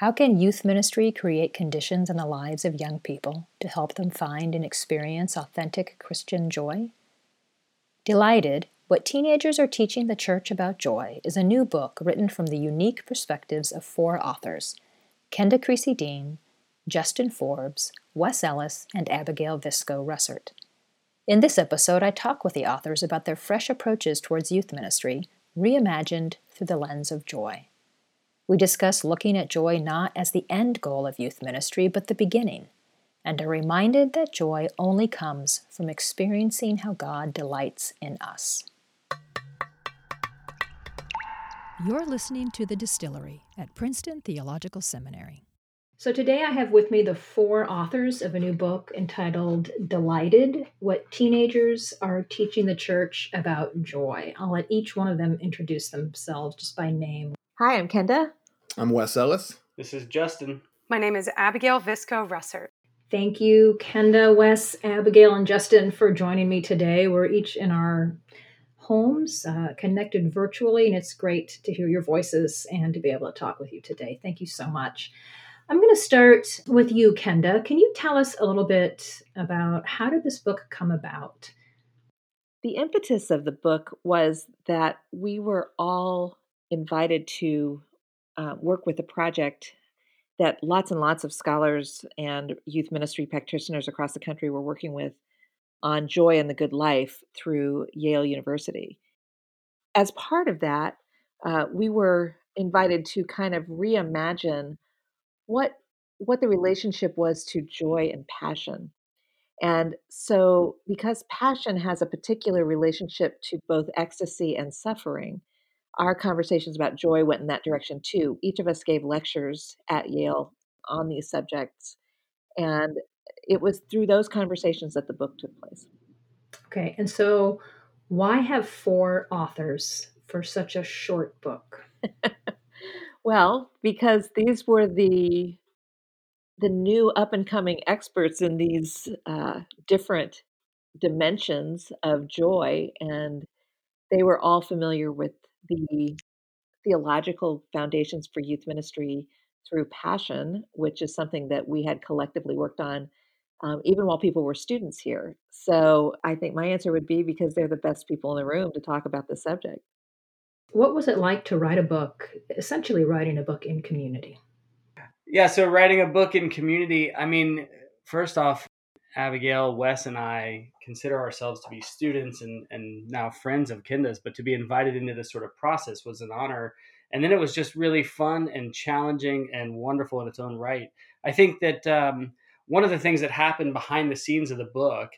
How can youth ministry create conditions in the lives of young people to help them find and experience authentic Christian joy? Delighted, What Teenagers Are Teaching the Church About Joy is a new book written from the unique perspectives of four authors Kenda Creasy Dean, Justin Forbes, Wes Ellis, and Abigail Visco Rusert. In this episode, I talk with the authors about their fresh approaches towards youth ministry, reimagined through the lens of joy. We discuss looking at joy not as the end goal of youth ministry, but the beginning, and are reminded that joy only comes from experiencing how God delights in us. You're listening to The Distillery at Princeton Theological Seminary. So today I have with me the four authors of a new book entitled Delighted What Teenagers Are Teaching the Church About Joy. I'll let each one of them introduce themselves just by name. Hi, I'm Kenda. I'm Wes Ellis. This is Justin. My name is Abigail Visco Rusert. Thank you, Kenda, Wes, Abigail, and Justin, for joining me today. We're each in our homes, uh, connected virtually, and it's great to hear your voices and to be able to talk with you today. Thank you so much. I'm going to start with you, Kenda. Can you tell us a little bit about how did this book come about? The impetus of the book was that we were all invited to uh, work with a project that lots and lots of scholars and youth ministry practitioners across the country were working with on joy and the good life through Yale University. As part of that, uh, we were invited to kind of reimagine what what the relationship was to joy and passion. And so, because passion has a particular relationship to both ecstasy and suffering, our conversations about joy went in that direction too. Each of us gave lectures at Yale on these subjects. And it was through those conversations that the book took place. Okay. And so, why have four authors for such a short book? well, because these were the the new up and coming experts in these uh, different dimensions of joy, and they were all familiar with the theological foundations for youth ministry through passion, which is something that we had collectively worked on um, even while people were students here. So I think my answer would be because they're the best people in the room to talk about the subject. What was it like to write a book, essentially writing a book in community? Yeah, so writing a book in community, I mean, first off, Abigail, Wes, and I consider ourselves to be students and, and now friends of Kenda's, but to be invited into this sort of process was an honor. And then it was just really fun and challenging and wonderful in its own right. I think that um, one of the things that happened behind the scenes of the book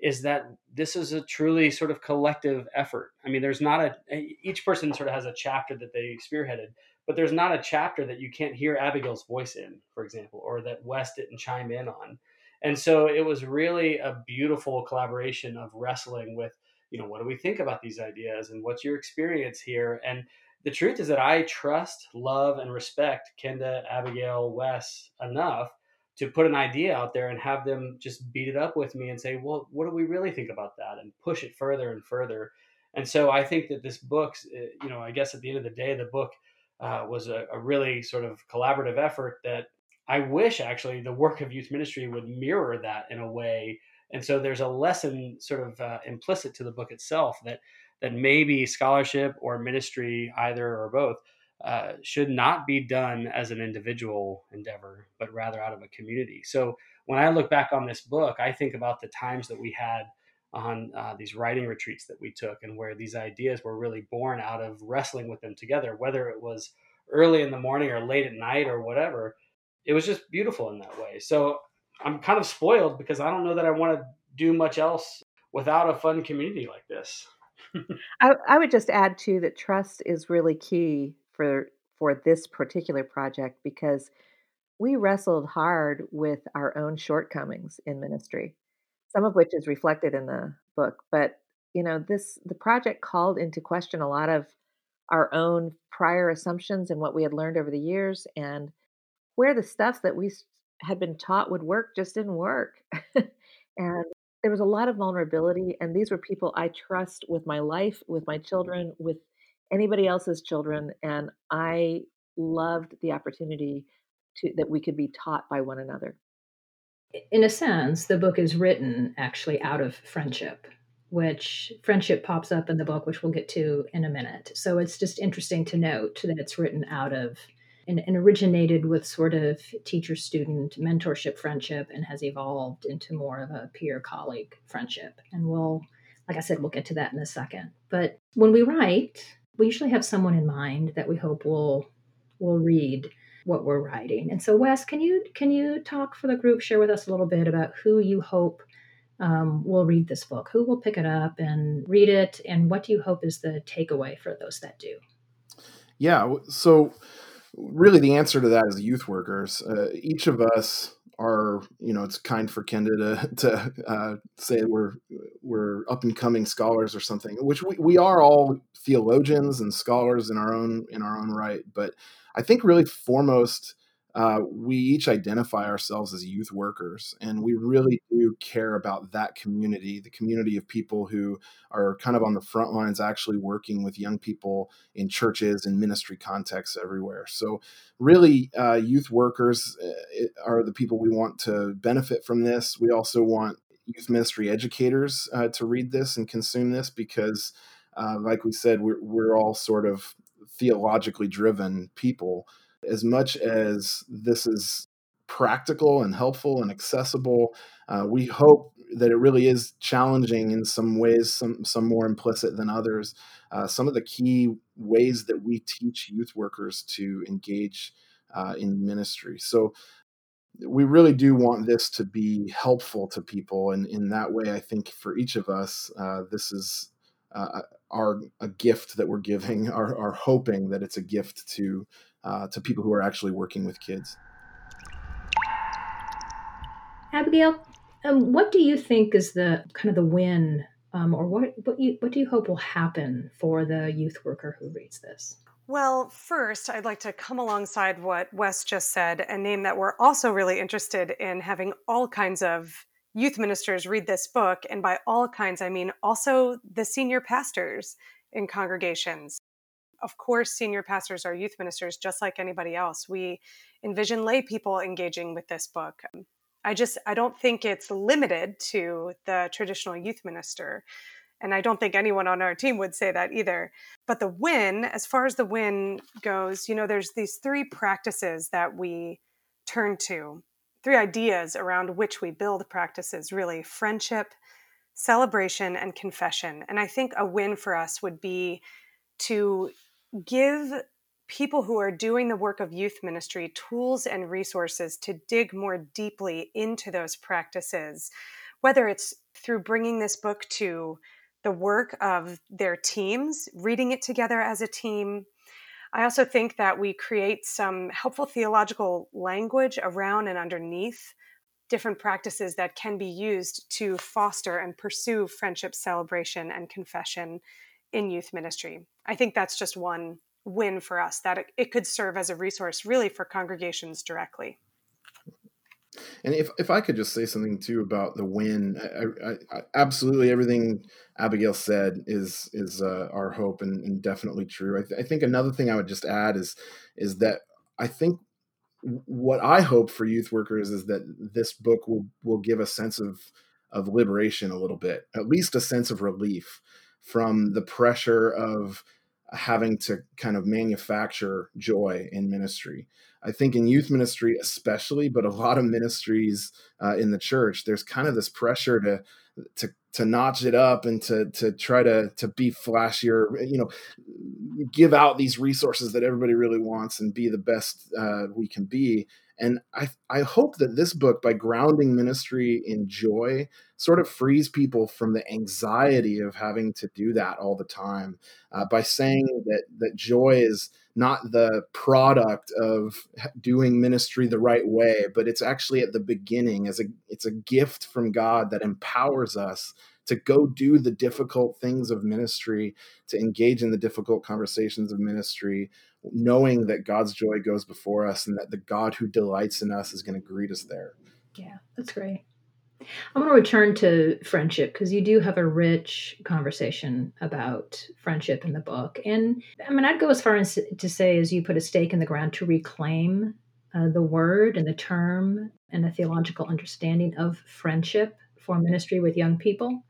is that this is a truly sort of collective effort. I mean, there's not a, each person sort of has a chapter that they spearheaded, but there's not a chapter that you can't hear Abigail's voice in, for example, or that Wes didn't chime in on. And so it was really a beautiful collaboration of wrestling with, you know, what do we think about these ideas and what's your experience here? And the truth is that I trust, love, and respect Kenda, Abigail, Wes enough to put an idea out there and have them just beat it up with me and say, well, what do we really think about that? And push it further and further. And so I think that this book, eh, you know, I guess at the end of the day, the book uh, was a, a, really sort of collaborative effort that I wish actually the work of youth ministry would mirror that in a way. And so there's a lesson sort of uh, implicit to the book itself that that maybe scholarship or ministry, either or both, uh, should not be done as an individual endeavor, but rather out of a community. So when I look back on this book, I think about the times that we had on uh, these writing retreats that we took and where these ideas were really born out of wrestling with them together, whether it was early in the morning or late at night or whatever. It was just beautiful in that way. So I'm kind of spoiled because I don't know that I want to do much else without a fun community like this. I, I would just add too that trust is really key for for this particular project because we wrestled hard with our own shortcomings in ministry some of which is reflected in the book but you know this the project called into question a lot of our own prior assumptions and what we had learned over the years and where the stuff that we had been taught would work just didn't work and there was a lot of vulnerability and these were people i trust with my life with my children with anybody else's children. And I loved the opportunity to that we could be taught by one another. In a sense, the book is written actually out of friendship, which friendship pops up in the book, which we'll get to in a minute. So it's just interesting to note that it's written out of and, and originated with sort of teacher student mentorship friendship and has evolved into more of a peer colleague friendship. And we'll, like I said, we'll get to that in a second. But when we write, we usually have someone in mind that we hope will will read what we're writing. And so, Wes, can you can you talk for the group, share with us a little bit about who you hope um, will read this book, who will pick it up and read it, and what do you hope is the takeaway for those that do? Yeah, so really the answer to that is youth workers. Uh, each of us are, you know, it's kind for Kenda to, to uh, say we're we're up and coming scholars or something, which we, we are all theologians and scholars in our own in our own right. But I think really foremost uh, we each identify ourselves as youth workers, and we really do care about that community, the community of people who are kind of on the front lines, actually working with young people in churches and ministry contexts everywhere. So, really, uh, youth workers uh, are the people we want to benefit from this. We also want youth ministry educators uh, to read this and consume this because, uh, like we said, we're, we're all sort of theologically driven people as much as this is practical and helpful and accessible, uh, we hope that it really is challenging in some ways, some some more implicit than others. Uh, some of the key ways that we teach youth workers to engage uh, in ministry. So we really do want this to be helpful to people, and in that way, I think for each of us, uh, this is uh, our a gift that we're giving, are, are hoping that it's a gift to uh, to people who are actually working with kids. Abigail, um, what do you think is the kind of the win, um, or what what you what do you hope will happen for the youth worker who reads this? Well, first, I'd like to come alongside what Wes just said and name that we're also really interested in having all kinds of youth ministers read this book. And by all kinds, I mean also the senior pastors in congregations of course, senior pastors are youth ministers just like anybody else. We envision lay people engaging with this book. Um, I just I don't think it's limited to the traditional youth minister. And I don't think anyone on our team would say that either. But the win, as far as the win goes, you know, there's these three practices that we turn to, three ideas around which we build practices really friendship, celebration, and confession. And I think a win for us would be to give people who are doing the work of youth ministry tools and resources to dig more deeply into those practices, whether it's through bringing this book to the work of their teams, reading it together as a team. I also think that we create some helpful theological language around and underneath different practices that can be used to foster and pursue friendship celebration and confession in youth ministry. I think that's just one win for us that it, it could serve as a resource really for congregations directly. And if, if I could just say something too about the win, I, I, I, absolutely everything Abigail said is is uh, our hope and, and, definitely true. I, th- I think another thing I would just add is is that I think what I hope for youth workers is that this book will will give a sense of of liberation a little bit, at least a sense of relief from the pressure of having to kind of manufacture joy in ministry. I think in youth ministry, especially, but a lot of ministries uh, in the church, there's kind of this pressure to to to notch it up and to to try to to be flashier, you know, give out these resources that everybody really wants and be the best uh, we can be. And I, I hope that this book, by grounding ministry in joy, sort of frees people from the anxiety of having to do that all the time. Uh, by saying that that joy is not the product of doing ministry the right way, but it's actually at the beginning as a it's a gift from God that empowers us to go do the difficult things of ministry, to engage in the difficult conversations of ministry, knowing that God's joy goes before us and that the God who delights in us is going to greet us there. Yeah, that's great. I want to return to friendship because you do have a rich conversation about friendship in the book. And I mean, I'd go as far as to say, as you put a stake in the ground, to reclaim uh, the word and the term and the theological understanding of friendship for ministry with young people.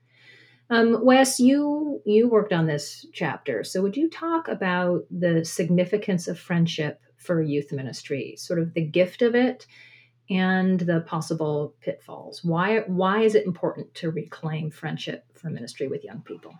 Um, Wes, you you worked on this chapter, so would you talk about the significance of friendship for youth ministry, sort of the gift of it, and the possible pitfalls? Why why is it important to reclaim friendship for ministry with young people?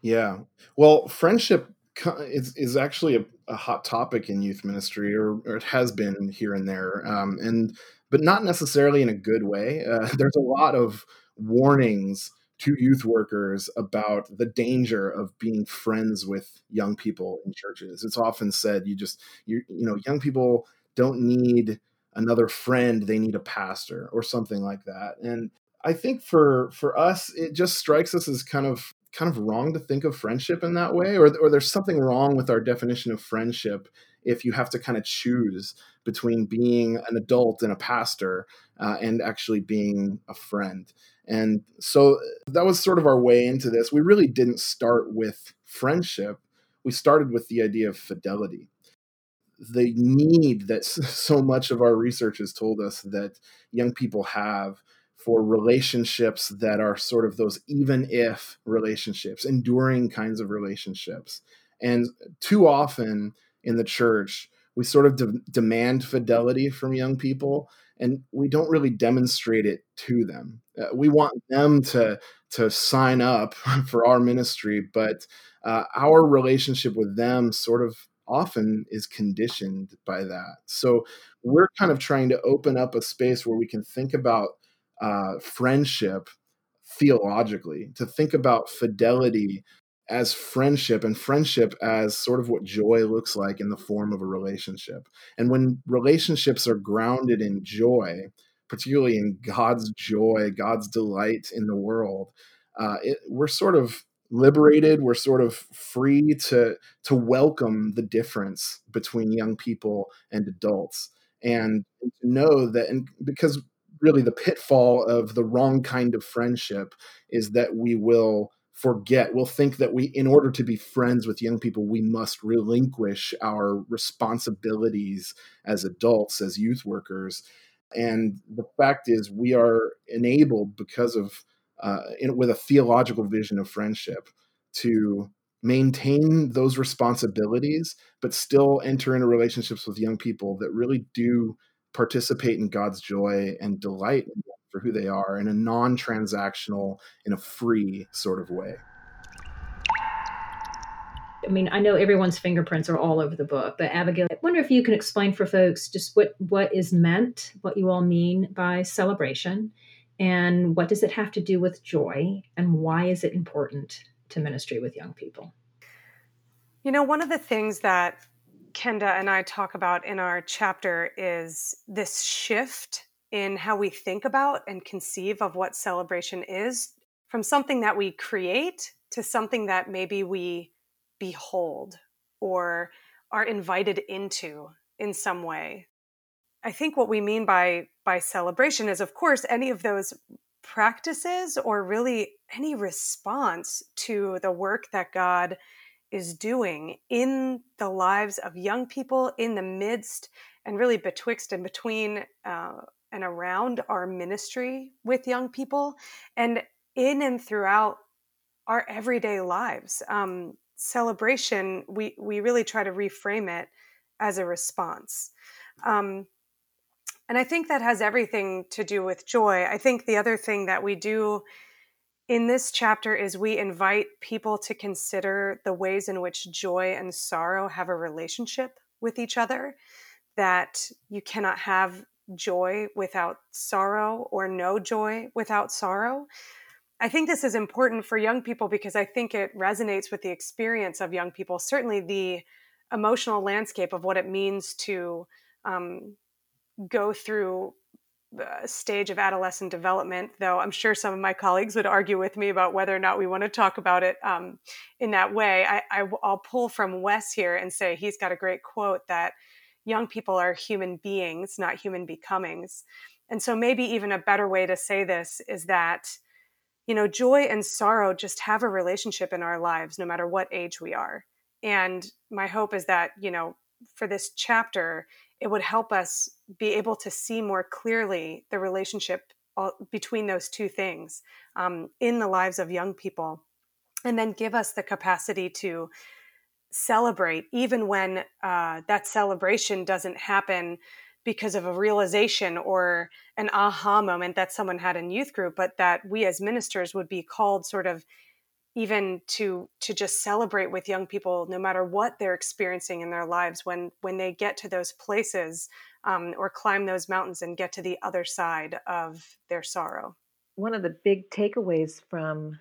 Yeah, well, friendship is is actually a, a hot topic in youth ministry, or, or, it has been here and there, um, and but not necessarily in a good way. Uh, there's a lot of warnings to youth workers about the danger of being friends with young people in churches. It's often said you just you you know young people don't need another friend they need a pastor or something like that and i think for for us it just strikes us as kind of kind of wrong to think of friendship in that way or, or there's something wrong with our definition of friendship if you have to kind of choose between being an adult and a pastor uh, and actually being a friend. And so that was sort of our way into this. We really didn't start with friendship. We started with the idea of fidelity. The need that so much of our research has told us that young people have for relationships that are sort of those even if relationships, enduring kinds of relationships. And too often in the church, we sort of de- demand fidelity from young people and we don't really demonstrate it to them. Uh, we want them to to sign up for our ministry, but uh, our relationship with them sort of often is conditioned by that. So we're kind of trying to open up a space where we can think about uh, friendship theologically, to think about fidelity as friendship and friendship as sort of what joy looks like in the form of a relationship. And when relationships are grounded in joy, particularly in God's joy, God's delight in the world, uh, it, we're sort of liberated we're sort of free to to welcome the difference between young people and adults and know that and because really the pitfall of the wrong kind of friendship is that we will forget. We'll think that we in order to be friends with young people we must relinquish our responsibilities as adults as youth workers. And the fact is we are enabled because of uh, in, with a theological vision of friendship to maintain those responsibilities, but still enter into relationships with young people that really do participate in God's joy and delight for who they are in a non transactional, in a free sort of way. I mean, I know everyone's fingerprints are all over the book, but Abigail, I wonder if you can explain for folks just what what is meant, what you all mean by celebration, and what does it have to do with joy? And why is it important to ministry with young people? You know, one of the things that Kenda and I talk about in our chapter is this shift in how we think about and conceive of what celebration is from something that we create to something that maybe we behold or are invited into in some way. I think what we mean by by celebration is of course any of those practices or really any response to the work that God is doing in the lives of young people in the midst and really betwixt and between uh, and around our ministry with young people and in and throughout our everyday lives um, celebration we we really try to reframe it as a response um, and I think that has everything to do with joy. I think the other thing that we do in this chapter is we invite people to consider the ways in which joy and sorrow have a relationship with each other, that you cannot have joy without sorrow or no joy without sorrow. I think this is important for young people because I think it resonates with the experience of young people, certainly the emotional landscape of what it means to um, go through the stage of adolescent development, though I'm sure some of my colleagues would argue with me about whether or not we want to talk about it um, in that way. I, I, will pull from Wes here and say he's got a great quote that young people are human beings, not human becomings. And so maybe even a better way to say this is that, you know, joy and sorrow just have a relationship in our lives, no matter what age we are. And my hope is that, you know, for this chapter, it would help us be able to see more clearly the relationship between those two things um, in the lives of young people and then give us the capacity to celebrate even when uh, that celebration doesn't happen because of a realization or an aha moment that someone had in youth group but that we as ministers would be called sort of even to to just celebrate with young people no matter what they're experiencing in their lives when when they get to those places um, or climb those mountains and get to the other side of their sorrow. One of the big takeaways from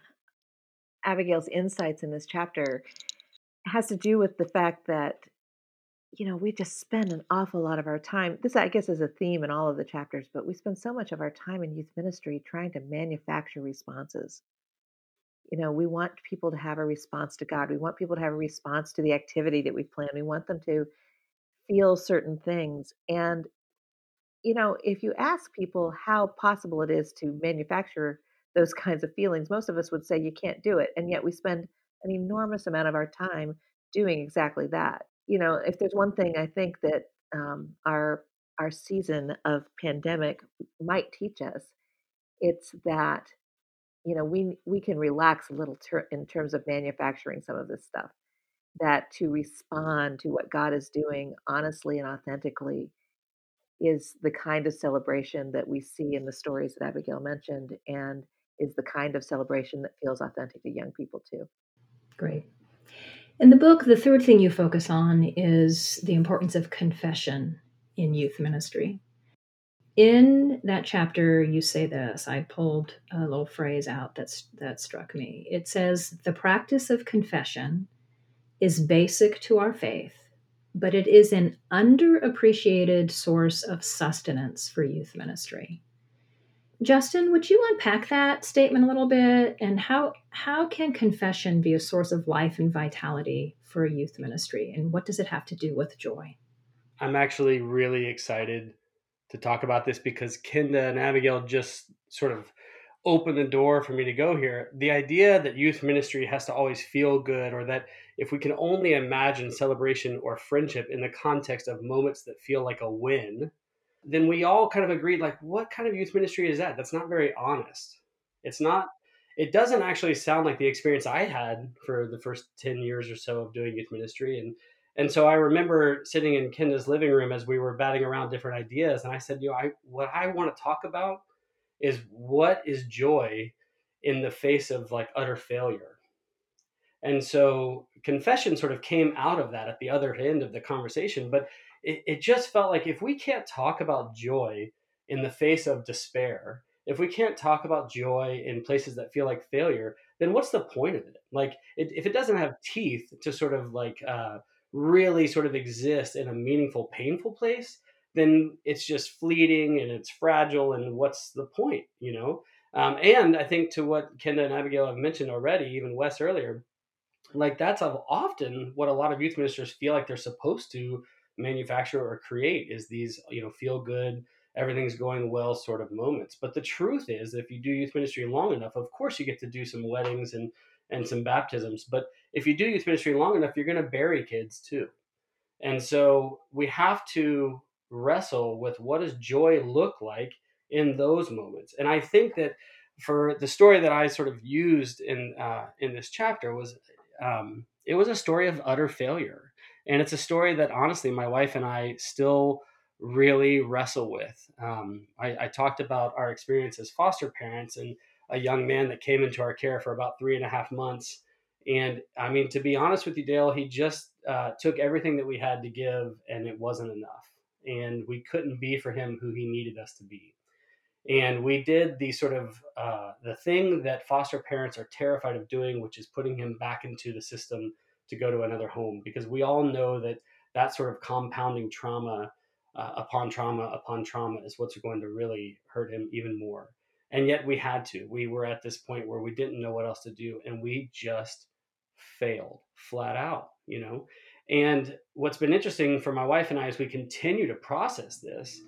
abigail's insights in this chapter has to do with the fact that you know we just spend an awful lot of our time this i guess is a theme in all of the chapters but we spend so much of our time in youth ministry trying to manufacture responses. You know we want people to have a response to god. We want people to have a response to the activity that we plan we want them to feel certain things. And you know if you ask people how possible it is to manufacture those kinds of feelings most of us would say you can't do it and yet we spend an enormous amount of our time doing exactly that. You know if there's one thing i think that um, our our season of pandemic might teach us it's that you know we we can relax a little ter- in terms of manufacturing some of this stuff that to respond to what god is doing honestly and authentically is the kind of celebration that we see in the stories that abigail mentioned and is the kind of celebration that feels authentic to young people too great. In the book the third thing you focus on is the importance of confession in youth ministry. In that chapter you say this. I pulled a little phrase out that's that struck me. It says the practice of confession is basic to our faith but it is an underappreciated source of sustenance for youth ministry justin would you unpack that statement a little bit? And how how can confession be a source of life and vitality for a youth ministry? And what does it have to do with joy? I'm actually really excited to talk about this because Kenda and Abigail just sort of opened the door for me to go here. The idea that youth ministry has to always feel good, or that if we can only imagine celebration or friendship in the context of moments that feel like a win, then we all kind of agreed like, what kind of youth ministry is that? That's not very honest. It's not, it doesn't actually sound like the experience I had for the first 10 years or so of doing youth ministry. And and so I remember sitting in Kenda's living room as we were batting around different ideas, and I said, "You know, I what I want to talk about is what is joy in the face of like utter failure." And so confession sort of came out of that at the other end of the conversation, but it, it just felt like if we can't talk about joy in the face of despair, if we can't talk about joy in places that feel like failure, then what's the point of it? Like, it, if it doesn't have teeth to sort of like uh, really sort of exist in a meaningful, painful place, then it's just fleeting and it's fragile. And what's the point, you know? Um, and I think to what Kenda and Abigail have mentioned already, even Wes earlier, like that's often what a lot of youth ministers feel like they're supposed to manufacture or create is these, you know, feel good, everything's going well sort of moments. But the truth is, if you do youth ministry long enough, of course you get to do some weddings and and some baptisms. But if you do youth ministry long enough, you're going to bury kids too. And so we have to wrestle with what does joy look like in those moments. And I think that for the story that I sort of used in uh, in this chapter was um, it was a story of utter failure, and it's a story that honestly my wife and I still really wrestle with. Um, I, I talked about our experience as foster parents and a young man that came into our care for about three and a half months. And I mean, to be honest with you, Dale, he just uh, took everything that we had to give, and it wasn't enough. And we couldn't be for him who he needed us to be. And we did the sort of uh, the thing that foster parents are terrified of doing, which is putting him back into the system to go to another home, because we all know that that sort of compounding trauma uh, upon trauma upon trauma is what's going to really hurt him even more. And yet we had to. We were at this point where we didn't know what else to do and we just failed flat out you know? And what's been interesting for my wife and i as we continue to process this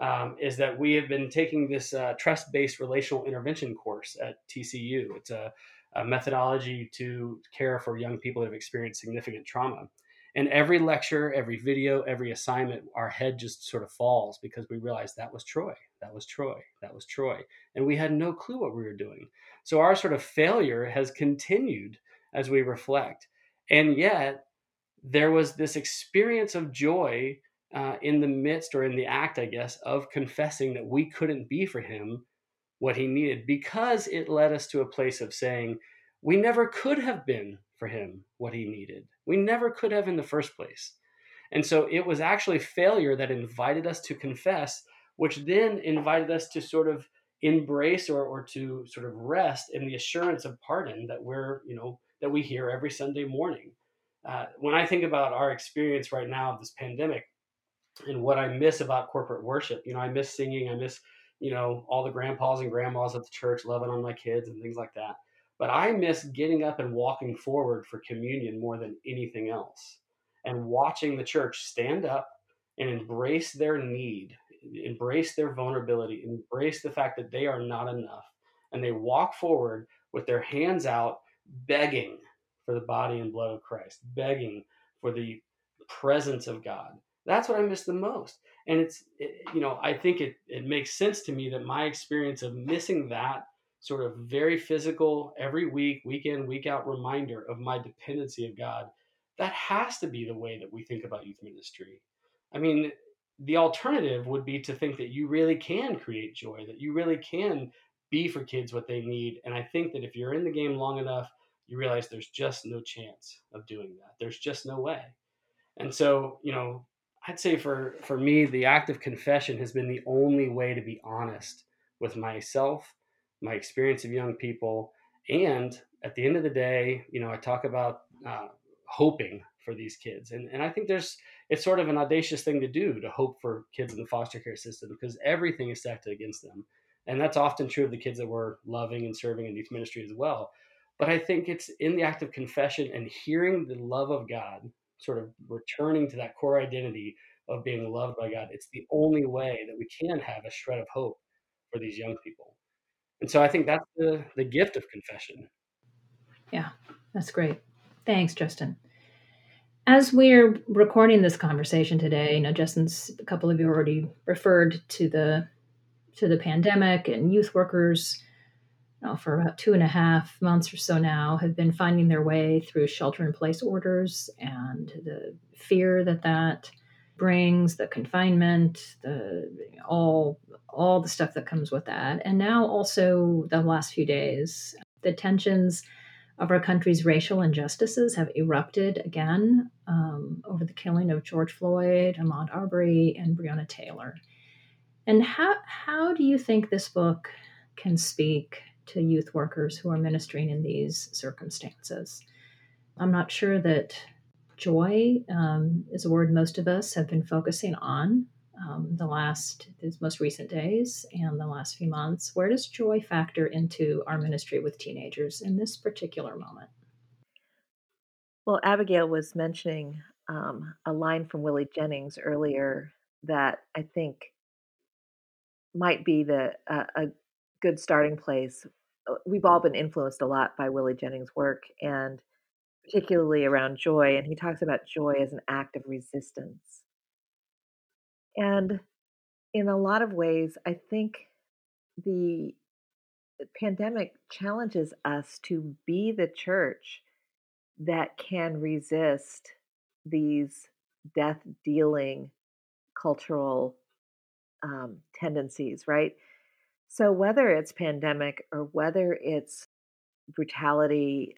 um, is that we have been taking this uh, trust-based relational intervention course at tcu it's a, a methodology to care for young people that have experienced significant trauma And every lecture, every video, every assignment, our head just sort of falls because we realize that was Troy, that was Troy, that was Troy. And we had no clue what we were doing. So our sort of failure has continued as we reflect. And yet, there was this experience of joy uh, in the midst or in the act, I guess, of confessing that we couldn't be for him what he needed because it led us to a place of saying, we never could have been for him what he needed. We never could have in the first place. And so it was actually failure that invited us to confess, which then invited us to sort of embrace or, or to sort of rest in the assurance of pardon that we're, you know, that we hear every Sunday morning. Uh, when I think about our experience right now of this pandemic and what I miss about corporate worship, you know, I miss singing, I miss, you know, all the grandpas and grandmas at the church loving on my kids and things like that. But I miss getting up and walking forward for communion more than anything else and watching the church stand up and embrace their need, embrace their vulnerability, embrace the fact that they are not enough. And they walk forward with their hands out, begging for the body and blood of Christ, begging for the presence of God. That's what I miss the most. And it's, it, you know, I think it, it makes sense to me that my experience of missing that sort of very physical, every week, week in, week out reminder of my dependency of God, that has to be the way that we think about youth ministry. I mean, the alternative would be to think that you really can create joy, that you really can be for kids what they need. And I think that if you're in the game long enough, you realize there's just no chance of doing that. There's just no way. And so, you know, I'd say for for me, the act of confession has been the only way to be honest with myself my experience of young people. And at the end of the day, you know, I talk about uh, hoping for these kids. And, and I think there's, it's sort of an audacious thing to do to hope for kids in the foster care system because everything is stacked against them. And that's often true of the kids that we're loving and serving in youth ministry as well. But I think it's in the act of confession and hearing the love of God, sort of returning to that core identity of being loved by God. It's the only way that we can have a shred of hope for these young people. And so I think that's the, the gift of confession. Yeah, that's great. Thanks, Justin. As we're recording this conversation today, you know, Justin's a couple of you already referred to the to the pandemic and youth workers know, for about two and a half months or so now have been finding their way through shelter in place orders and the fear that that brings, the confinement, the all all the stuff that comes with that. And now also the last few days, the tensions of our country's racial injustices have erupted again um, over the killing of George Floyd, Ahmaud Arbery, and Breonna Taylor. And how how do you think this book can speak to youth workers who are ministering in these circumstances? I'm not sure that joy um, is a word most of us have been focusing on um, the last these most recent days and the last few months where does joy factor into our ministry with teenagers in this particular moment well abigail was mentioning um, a line from willie jennings earlier that i think might be the uh, a good starting place uh, we've all been influenced a lot by willie jennings work and particularly around joy, and he talks about joy as an act of resistance. And in a lot of ways, I think the pandemic challenges us to be the church that can resist these death dealing cultural um, tendencies, right? So, whether it's pandemic or whether it's brutality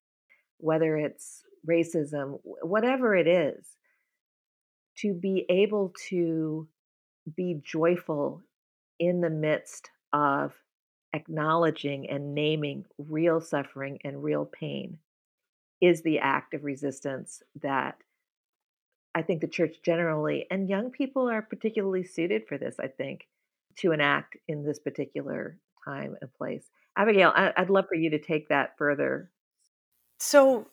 whether it's racism, whatever it is, to be able to be joyful in the midst of acknowledging and naming real suffering and real pain is the act of resistance that I think the church generally and young people are particularly suited for this, I think, to enact in this particular time and place. Abigail, I'd love for you to take that further so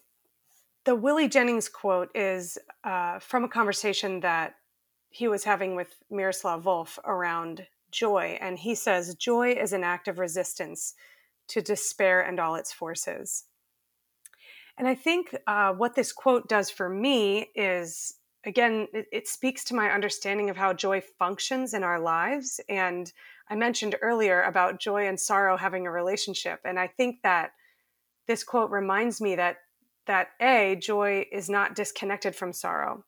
the Willie Jennings quote is uh, from a conversation that he was having with Miroslav Volf around joy. And he says, Joy is an act of resistance to despair and all its forces. And I think uh, what this quote does for me is, again, it, it speaks to my understanding of how joy functions in our lives. And I mentioned earlier about joy and sorrow having a relationship. And I think that this quote reminds me that that a joy is not disconnected from sorrow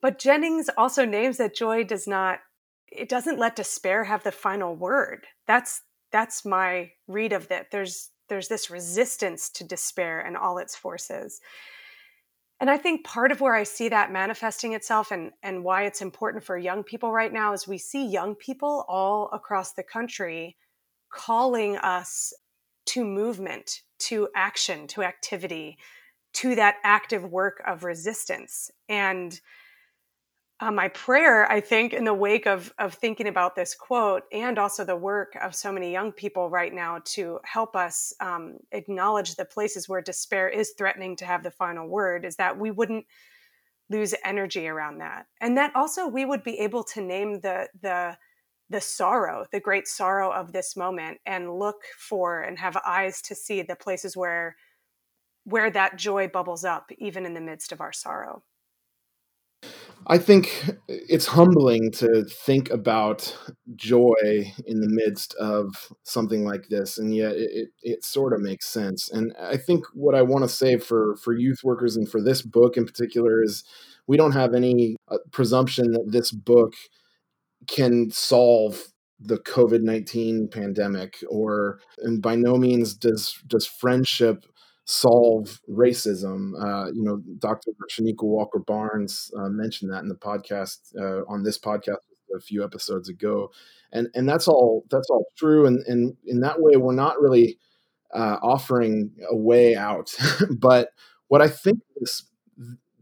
but jennings also names that joy does not it doesn't let despair have the final word that's that's my read of that there's there's this resistance to despair and all its forces and i think part of where i see that manifesting itself and and why it's important for young people right now is we see young people all across the country calling us to movement, to action, to activity, to that active work of resistance. And uh, my prayer, I think, in the wake of, of thinking about this quote and also the work of so many young people right now to help us um, acknowledge the places where despair is threatening to have the final word, is that we wouldn't lose energy around that. And that also we would be able to name the, the, the sorrow, the great sorrow of this moment, and look for and have eyes to see the places where where that joy bubbles up, even in the midst of our sorrow. I think it's humbling to think about joy in the midst of something like this, and yet it, it, it sort of makes sense. And I think what I want to say for for youth workers and for this book in particular is we don't have any uh, presumption that this book can solve the COVID nineteen pandemic, or and by no means does does friendship solve racism. Uh, you know, Dr. Chanequa Walker Barnes uh, mentioned that in the podcast uh, on this podcast a few episodes ago, and and that's all that's all true. And and in that way, we're not really uh, offering a way out. but what I think is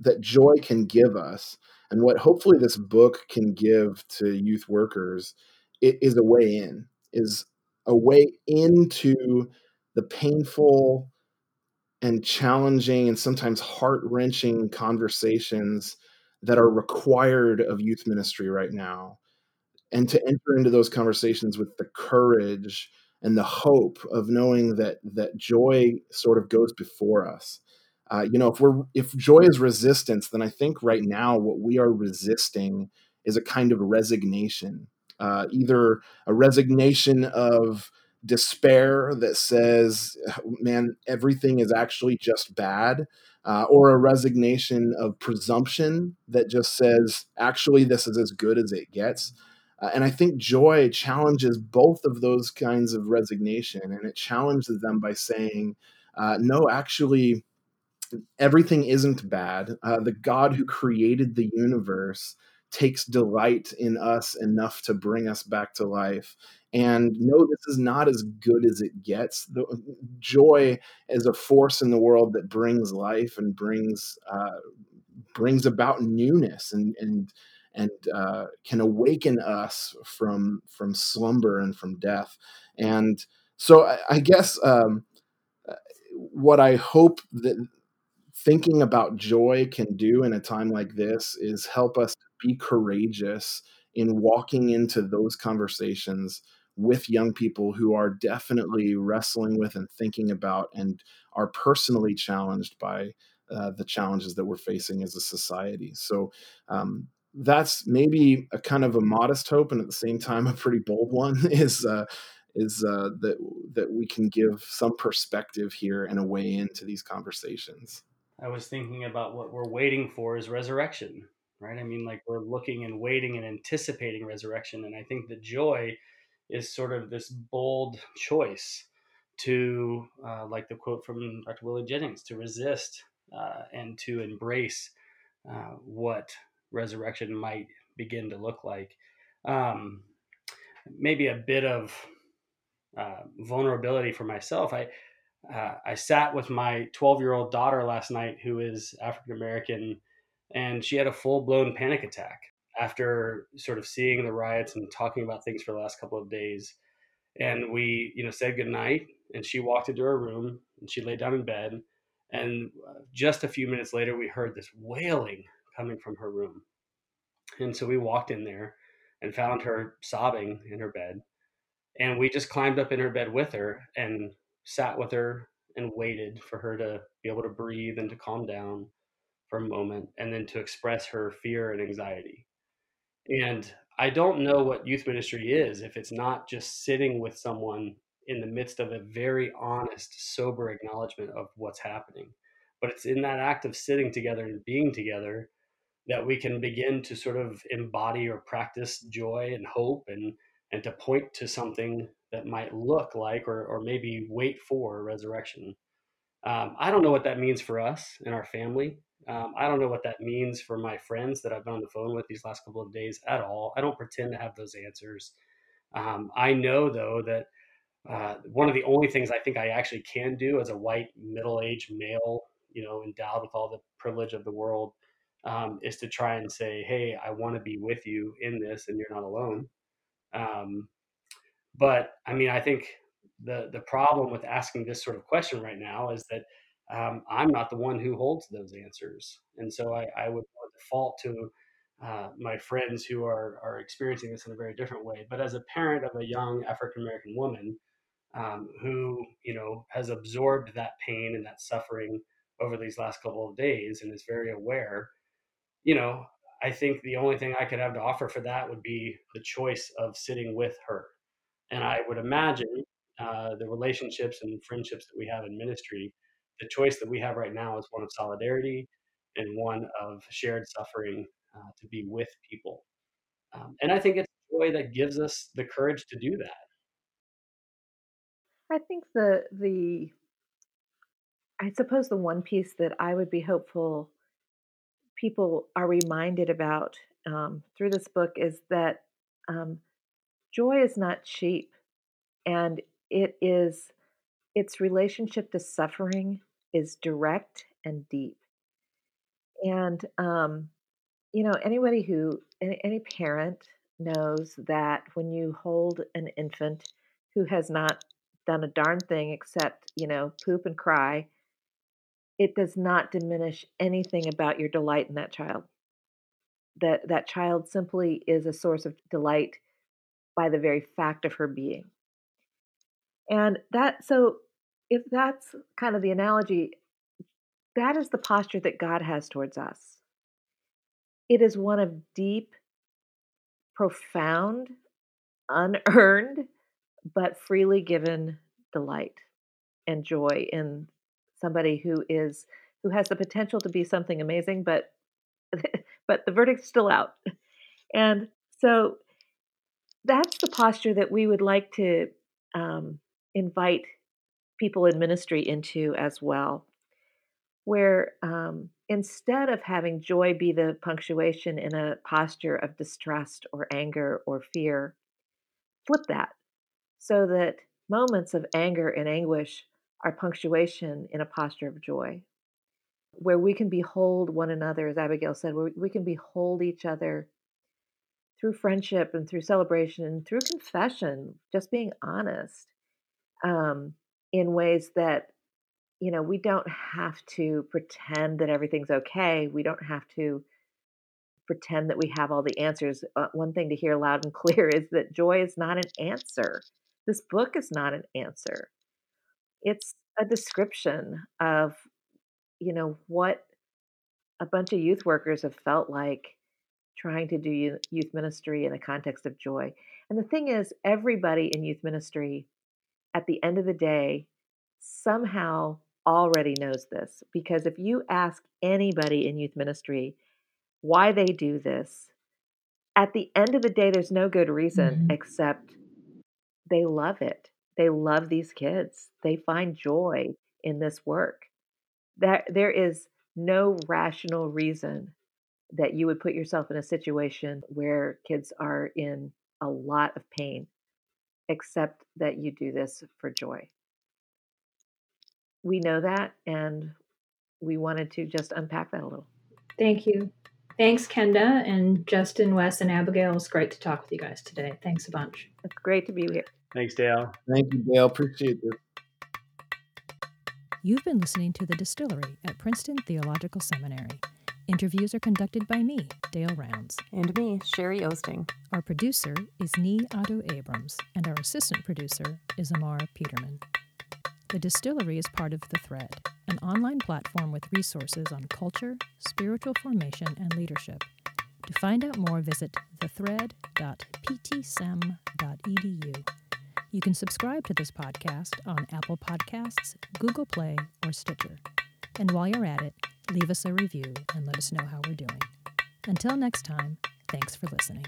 that joy can give us and what hopefully this book can give to youth workers it is a way in, is a way into the painful and challenging and sometimes heart wrenching conversations that are required of youth ministry right now. And to enter into those conversations with the courage and the hope of knowing that that joy sort of goes before us uh, you know, if we're if joy is resistance, then I think right now what we are resisting is a kind of resignation, uh, either a resignation of despair that says, "Man, everything is actually just bad," uh, or a resignation of presumption that just says, "Actually, this is as good as it gets." Uh, and I think joy challenges both of those kinds of resignation, and it challenges them by saying, uh, "No, actually." everything isn't bad. Uh, the God who created the universe takes delight in us enough to bring us back to life. And no, this is not as good as it gets. The joy is a force in the world that brings life and brings uh, brings about newness and and and uh, can awaken us from from slumber and from death. And so, I, I guess um, what I hope that thinking about joy can do in a time like this is help us be courageous in walking into those conversations with young people who are definitely wrestling with and thinking about and are personally challenged by uh, the challenges that we're facing as a society. So um, that's maybe a kind of a modest hope, and at the same time a pretty bold one. Is uh, is uh, that that we can give some perspective here and a way into these conversations. I was thinking about what we're waiting for is resurrection, right? I mean, like we're looking and waiting and anticipating resurrection. And I think the joy is sort of this bold choice to, uh, like the quote from Dr. Willie Jennings, to resist uh, and to embrace uh, what resurrection might begin to look like. Um, maybe a bit of uh, vulnerability for myself. I uh, I sat with my 12 year old daughter last night, who is African American, and she had a full blown panic attack after sort of seeing the riots and talking about things for the last couple of days. And we, you know, said goodnight, and she walked into her room and she lay down in bed. And uh, just a few minutes later, we heard this wailing coming from her room. And so we walked in there and found her sobbing in her bed. And we just climbed up in her bed with her and sat with her and waited for her to be able to breathe and to calm down for a moment and then to express her fear and anxiety. And I don't know what youth ministry is if it's not just sitting with someone in the midst of a very honest, sober acknowledgement of what's happening. But it's in that act of sitting together and being together that we can begin to sort of embody or practice joy and hope and and to point to something that might look like or, or maybe wait for resurrection. Um, I don't know what that means for us and our family. Um, I don't know what that means for my friends that I've been on the phone with these last couple of days at all. I don't pretend to have those answers. Um, I know, though, that uh, one of the only things I think I actually can do as a white middle aged male, you know, endowed with all the privilege of the world, um, is to try and say, hey, I want to be with you in this and you're not alone. Um, but I mean, I think the the problem with asking this sort of question right now is that um, I'm not the one who holds those answers, and so I, I would default to uh, my friends who are are experiencing this in a very different way. But as a parent of a young African American woman um, who you know has absorbed that pain and that suffering over these last couple of days and is very aware, you know, I think the only thing I could have to offer for that would be the choice of sitting with her. And I would imagine uh, the relationships and friendships that we have in ministry, the choice that we have right now is one of solidarity and one of shared suffering uh, to be with people. Um, and I think it's joy that gives us the courage to do that. I think the the I suppose the one piece that I would be hopeful people are reminded about um, through this book is that um, joy is not cheap, and it is its relationship to suffering is direct and deep. And um, you know, anybody who any, any parent knows that when you hold an infant who has not done a darn thing except you know poop and cry it does not diminish anything about your delight in that child. That that child simply is a source of delight by the very fact of her being. And that so if that's kind of the analogy, that is the posture that God has towards us. It is one of deep, profound, unearned, but freely given delight and joy in somebody who is who has the potential to be something amazing, but but the verdict's still out. And so that's the posture that we would like to um, invite people in ministry into as well, where um, instead of having joy be the punctuation in a posture of distrust or anger or fear, flip that so that moments of anger and anguish are punctuation in a posture of joy, where we can behold one another, as Abigail said, where we can behold each other through friendship and through celebration and through confession, just being honest um, in ways that, you know, we don't have to pretend that everything's okay. We don't have to pretend that we have all the answers. Uh, one thing to hear loud and clear is that joy is not an answer. This book is not an answer. It's a description of, you know, what a bunch of youth workers have felt like trying to do youth ministry in the context of joy. And the thing is, everybody in youth ministry, at the end of the day, somehow already knows this. Because if you ask anybody in youth ministry why they do this, at the end of the day, there's no good reason mm-hmm. except they love it. They love these kids. They find joy in this work. That there is no rational reason that you would put yourself in a situation where kids are in a lot of pain, except that you do this for joy. We know that, and we wanted to just unpack that a little. Thank you. Thanks, Kenda and Justin, Wes, and Abigail. It's great to talk with you guys today. Thanks a bunch. It's great to be here. Thanks, Dale. Thank you, Dale. Appreciate this. You've been listening to The Distillery at Princeton Theological Seminary. Interviews are conducted by me, Dale Rounds. And me, Sherry Osting. Our producer is Nee Otto Abrams, and our assistant producer is Amara Peterman. The distillery is part of The Thread, an online platform with resources on culture, spiritual formation, and leadership. To find out more, visit thethread.ptsem.edu. You can subscribe to this podcast on Apple Podcasts, Google Play, or Stitcher. And while you're at it, leave us a review and let us know how we're doing. Until next time, thanks for listening.